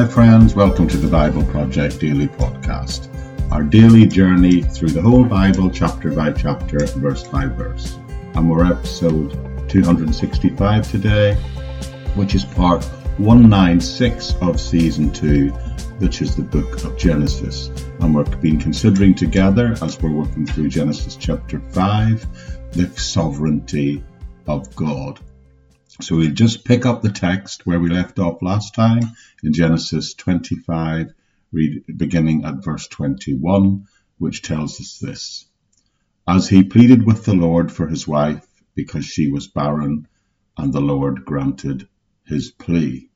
Hi, friends. Welcome to the Bible Project Daily Podcast, our daily journey through the whole Bible, chapter by chapter, verse by verse. And we're episode 265 today, which is part 196 of season 2, which is the book of Genesis. And we've been considering together as we're working through Genesis chapter 5 the sovereignty of God. So we'll just pick up the text where we left off last time in Genesis 25, read, beginning at verse 21, which tells us this. Isaac pleaded with the Lord for his wife because she was barren, and the Lord granted his plea.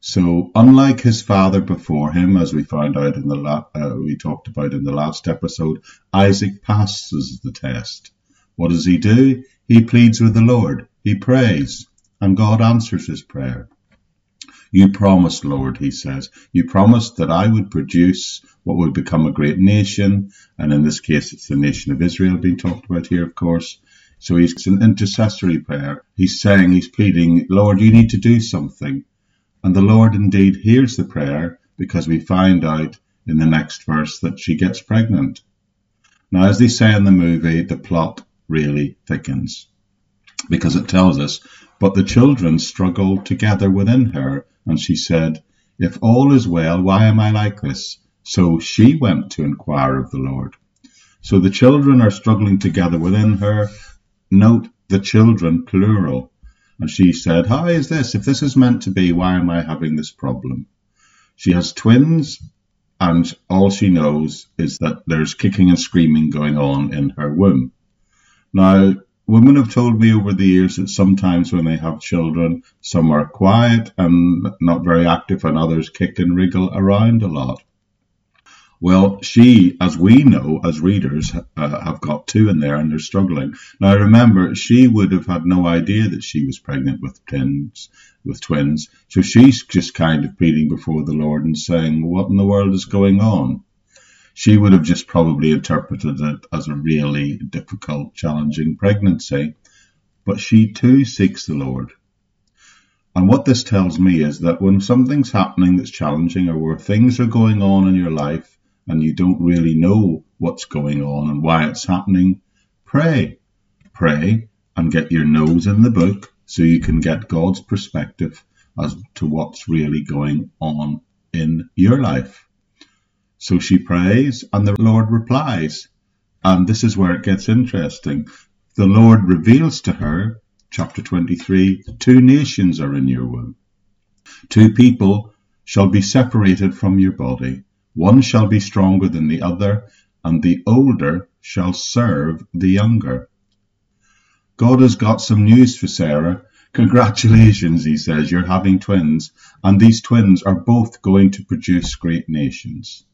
So, unlike his father before him, as we found out in the la- uh, we talked about in the last episode, Isaac passes the test. What does he do? He pleads with the Lord. He prays, and God answers his prayer. You promised, Lord, he says, you promised that I would produce what would become a great nation. And in this case, it's the nation of Israel being talked about here, of course. So he's an intercessory prayer. He's saying, he's pleading, Lord, you need to do something. And the Lord indeed hears the prayer because we find out in the next verse that she gets pregnant. Now, as they say in the movie, the plot really thickens because it tells us, But the children struggled together within her, and she said, If all is well, why am I like this? So she went to inquire of the Lord. So the children are struggling together within her. Note the children, plural. And she said, How is this? If this is meant to be, why am I having this problem? She has twins, and all she knows is that there's kicking and screaming going on in her womb. Now, women have told me over the years that sometimes when they have children, some are quiet and not very active, and others kick and wriggle around a lot. Well, she, as we know as readers, uh, have got two in there and they're struggling. Now, remember, she would have had no idea that she was pregnant with twins, with twins. So she's just kind of pleading before the Lord and saying, "What in the world is going on?" She would have just probably interpreted it as a really difficult, challenging pregnancy. But she too seeks the Lord. And what this tells me is that when something's happening that's challenging or where things are going on in your life and you don't really know what's going on and why it's happening, pray. Pray and get your nose in the book so you can get God's perspective as to what's really going on in your life. So she prays, and the Lord replies. And this is where it gets interesting. The Lord reveals to her, chapter 23, two nations are in your womb. Two people shall be separated from your body. One shall be stronger than the other, and the older shall serve the younger. God has got some news for Sarah. Congratulations, he says, you're having twins, and these twins are both going to produce great nations.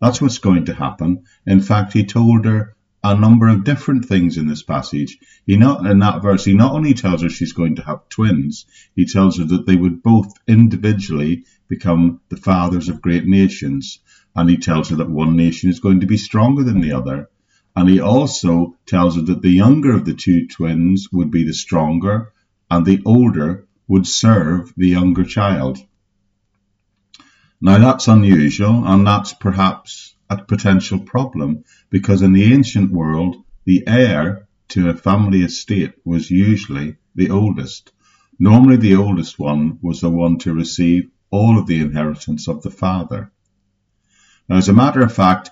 That's what's going to happen. In fact, he told her a number of different things in this passage. He not in that verse, he not only tells her she's going to have twins, he tells her that they would both individually become the fathers of great nations. And he tells her that one nation is going to be stronger than the other. And he also tells her that the younger of the two twins would be the stronger, and the older would serve the younger child. Now that's unusual and that's perhaps a potential problem because in the ancient world, the heir to a family estate was usually the oldest. Normally the oldest one was the one to receive all of the inheritance of the father. Now as a matter of fact,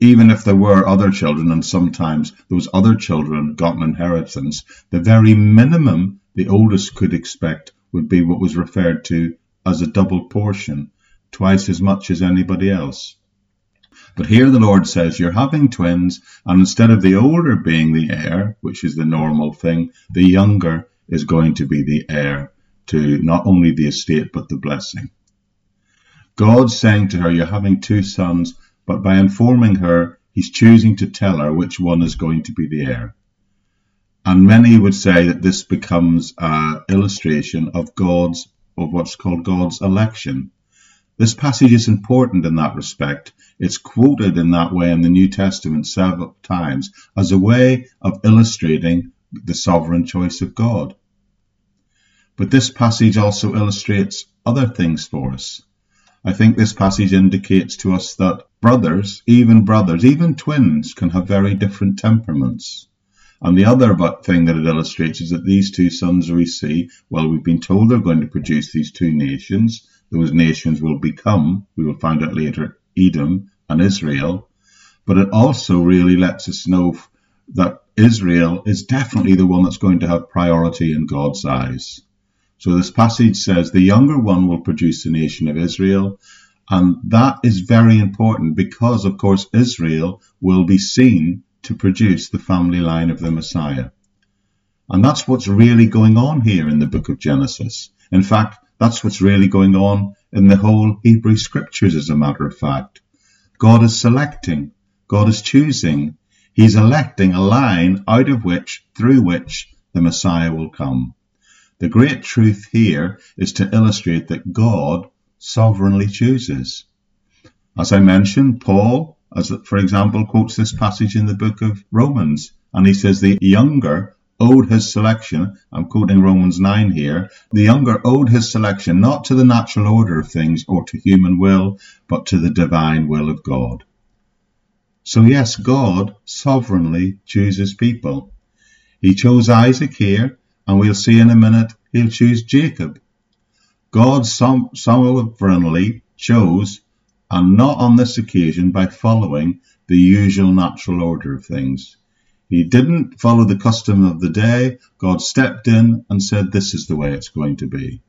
even if there were other children and sometimes those other children got an inheritance, the very minimum the oldest could expect would be what was referred to as a double portion, twice as much as anybody else. But here the Lord says you're having twins, and instead of the older being the heir, which is the normal thing, the younger is going to be the heir to not only the estate but the blessing. God's saying to her, You're having two sons, but by informing her, He's choosing to tell her which one is going to be the heir. And many would say that this becomes an illustration of God's, of what's called God's election. This passage is important in that respect. It's quoted in that way in the New Testament several times as a way of illustrating the sovereign choice of God. But this passage also illustrates other things for us. I think this passage indicates to us that brothers, even brothers, even twins, can have very different temperaments. And the other thing that it illustrates is that these two sons we see, well, we've been told they're going to produce these two nations. Those nations will become, we will find out later, Edom and Israel. But it also really lets us know that Israel is definitely the one that's going to have priority in God's eyes. So this passage says the younger one will produce the nation of Israel. And that is very important because, of course, Israel will be seen to produce the family line of the Messiah. And that's what's really going on here in the book of Genesis. In fact, that's what's really going on in the whole Hebrew scriptures, as a matter of fact. God is selecting, God is choosing, He's electing a line out of which, through which, the Messiah will come. The great truth here is to illustrate that God sovereignly chooses. As I mentioned, Paul as for example, quotes this passage in the book of Romans. And he says the younger owed his selection, I'm quoting Romans 9 here, the younger owed his selection not to the natural order of things or to human will, but to the divine will of God. So yes, God sovereignly chooses people. He chose Isaac here, and we'll see in a minute he'll choose Jacob. God sovereignly chose and not on this occasion by following the usual natural order of things. He didn't follow the custom of the day. God stepped in and said, This is the way it's going to be.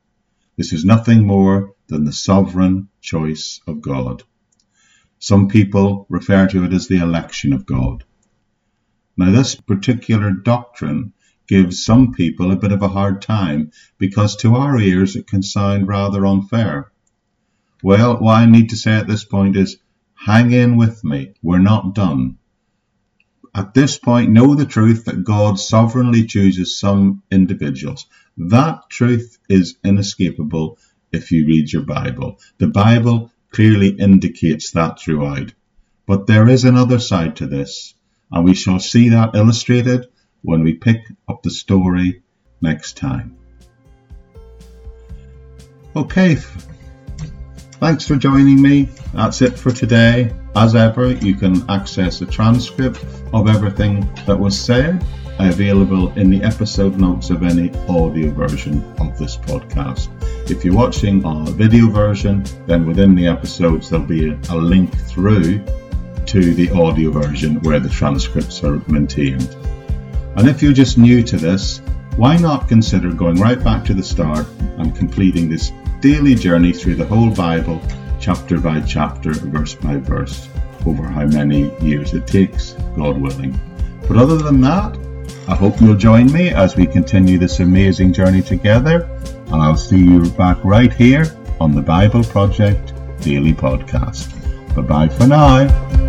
This is nothing more than the sovereign choice of God. Some people refer to it as the election of God. Now, this particular doctrine gives some people a bit of a hard time because to our ears it can sound rather unfair. Well, what I need to say at this point is hang in with me. We're not done. At this point, know the truth that God sovereignly chooses some individuals. That truth is inescapable if you read your Bible. The Bible clearly indicates that throughout. But there is another side to this, and we shall see that illustrated when we pick up the story next time. Okay, Thanks for joining me. That's it for today. As ever, you can access a transcript of everything that was said available in the episode notes of any audio version of this podcast. If you're watching a video version, then within the episodes there'll be a, a link through to the audio version where the transcripts are maintained. And if you're just new to this, why not consider going right back to the start and completing this daily journey through the whole Bible, chapter by chapter, verse by verse, over how many years it takes, God willing. But other than that, I hope you'll join me as we continue this amazing journey together, and I'll see you back right here on the Bible Project Daily Podcast. Bye bye for now.